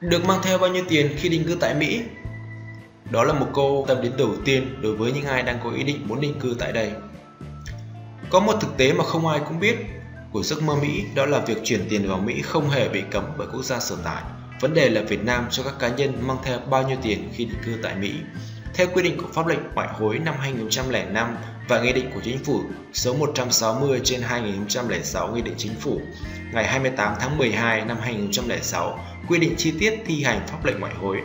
Được mang theo bao nhiêu tiền khi định cư tại Mỹ? Đó là một câu tâm đến đầu tiên đối với những ai đang có ý định muốn định cư tại đây. Có một thực tế mà không ai cũng biết của giấc mơ Mỹ đó là việc chuyển tiền vào Mỹ không hề bị cấm bởi quốc gia sở tại. Vấn đề là Việt Nam cho các cá nhân mang theo bao nhiêu tiền khi định cư tại Mỹ. Theo quy định của pháp lệnh ngoại hối năm 2005 và Nghị định của Chính phủ số 160 trên 2006 Nghị định Chính phủ ngày 28 tháng 12 năm 2006 quy định chi tiết thi hành pháp lệnh ngoại hối.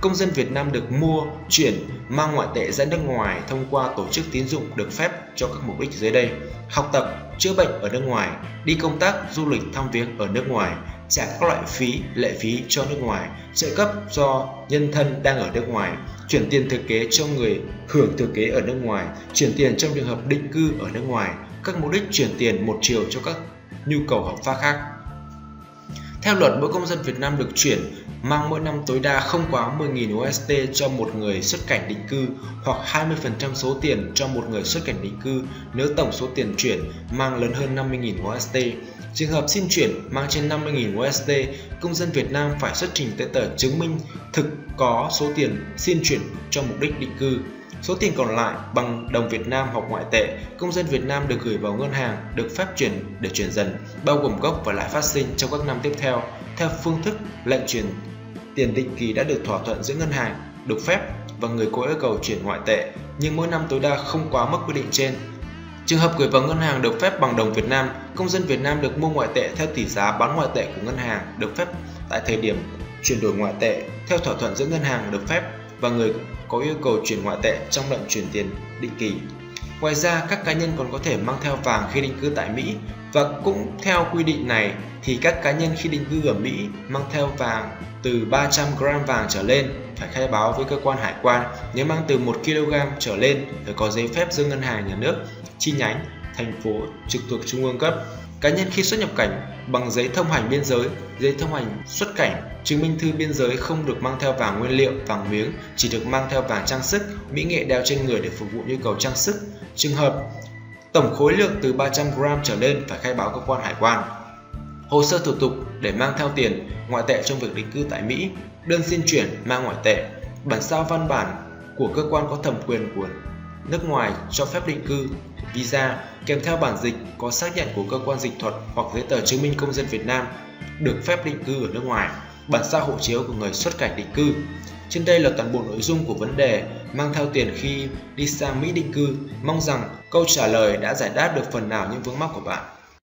Công dân Việt Nam được mua, chuyển, mang ngoại tệ ra nước ngoài thông qua tổ chức tín dụng được phép cho các mục đích dưới đây: học tập, chữa bệnh ở nước ngoài, đi công tác, du lịch thăm viếng ở nước ngoài, trả các loại phí, lệ phí cho nước ngoài, trợ cấp do nhân thân đang ở nước ngoài, chuyển tiền thừa kế cho người hưởng thừa kế ở nước ngoài, chuyển tiền trong trường hợp định cư ở nước ngoài, các mục đích chuyển tiền một chiều cho các nhu cầu hợp pháp khác. Theo luật, mỗi công dân Việt Nam được chuyển mang mỗi năm tối đa không quá 10.000 USD cho một người xuất cảnh định cư hoặc 20% số tiền cho một người xuất cảnh định cư nếu tổng số tiền chuyển mang lớn hơn 50.000 USD. Trường hợp xin chuyển mang trên 50.000 USD, công dân Việt Nam phải xuất trình giấy tờ chứng minh thực có số tiền xin chuyển cho mục đích định cư. Số tiền còn lại bằng đồng Việt Nam hoặc ngoại tệ, công dân Việt Nam được gửi vào ngân hàng được phép chuyển để chuyển dần, bao gồm gốc và lãi phát sinh trong các năm tiếp theo, theo phương thức lệnh chuyển tiền định kỳ đã được thỏa thuận giữa ngân hàng được phép và người có yêu cầu chuyển ngoại tệ, nhưng mỗi năm tối đa không quá mức quy định trên. Trường hợp gửi vào ngân hàng được phép bằng đồng Việt Nam, công dân Việt Nam được mua ngoại tệ theo tỷ giá bán ngoại tệ của ngân hàng được phép tại thời điểm chuyển đổi ngoại tệ theo thỏa thuận giữa ngân hàng được phép và người có yêu cầu chuyển ngoại tệ trong lệnh chuyển tiền định kỳ. Ngoài ra, các cá nhân còn có thể mang theo vàng khi định cư tại Mỹ và cũng theo quy định này thì các cá nhân khi định cư ở Mỹ mang theo vàng từ 300 gram vàng trở lên phải khai báo với cơ quan hải quan. Nếu mang từ 1 kg trở lên phải có giấy phép do ngân hàng nhà nước, chi nhánh, thành phố trực thuộc trung ương cấp. Cá nhân khi xuất nhập cảnh bằng giấy thông hành biên giới, giấy thông hành xuất cảnh, chứng minh thư biên giới không được mang theo vàng nguyên liệu, vàng miếng, chỉ được mang theo vàng trang sức, mỹ nghệ đeo trên người để phục vụ nhu cầu trang sức. Trường hợp tổng khối lượng từ 300 g trở lên phải khai báo cơ quan hải quan. Hồ sơ thủ tục để mang theo tiền ngoại tệ trong việc định cư tại Mỹ, đơn xin chuyển mang ngoại tệ, bản sao văn bản của cơ quan có thẩm quyền của nước ngoài cho phép định cư, visa kèm theo bản dịch có xác nhận của cơ quan dịch thuật hoặc giấy tờ chứng minh công dân Việt Nam được phép định cư ở nước ngoài, bản sao hộ chiếu của người xuất cảnh định cư. Trên đây là toàn bộ nội dung của vấn đề mang theo tiền khi đi sang Mỹ định cư. Mong rằng câu trả lời đã giải đáp được phần nào những vướng mắc của bạn.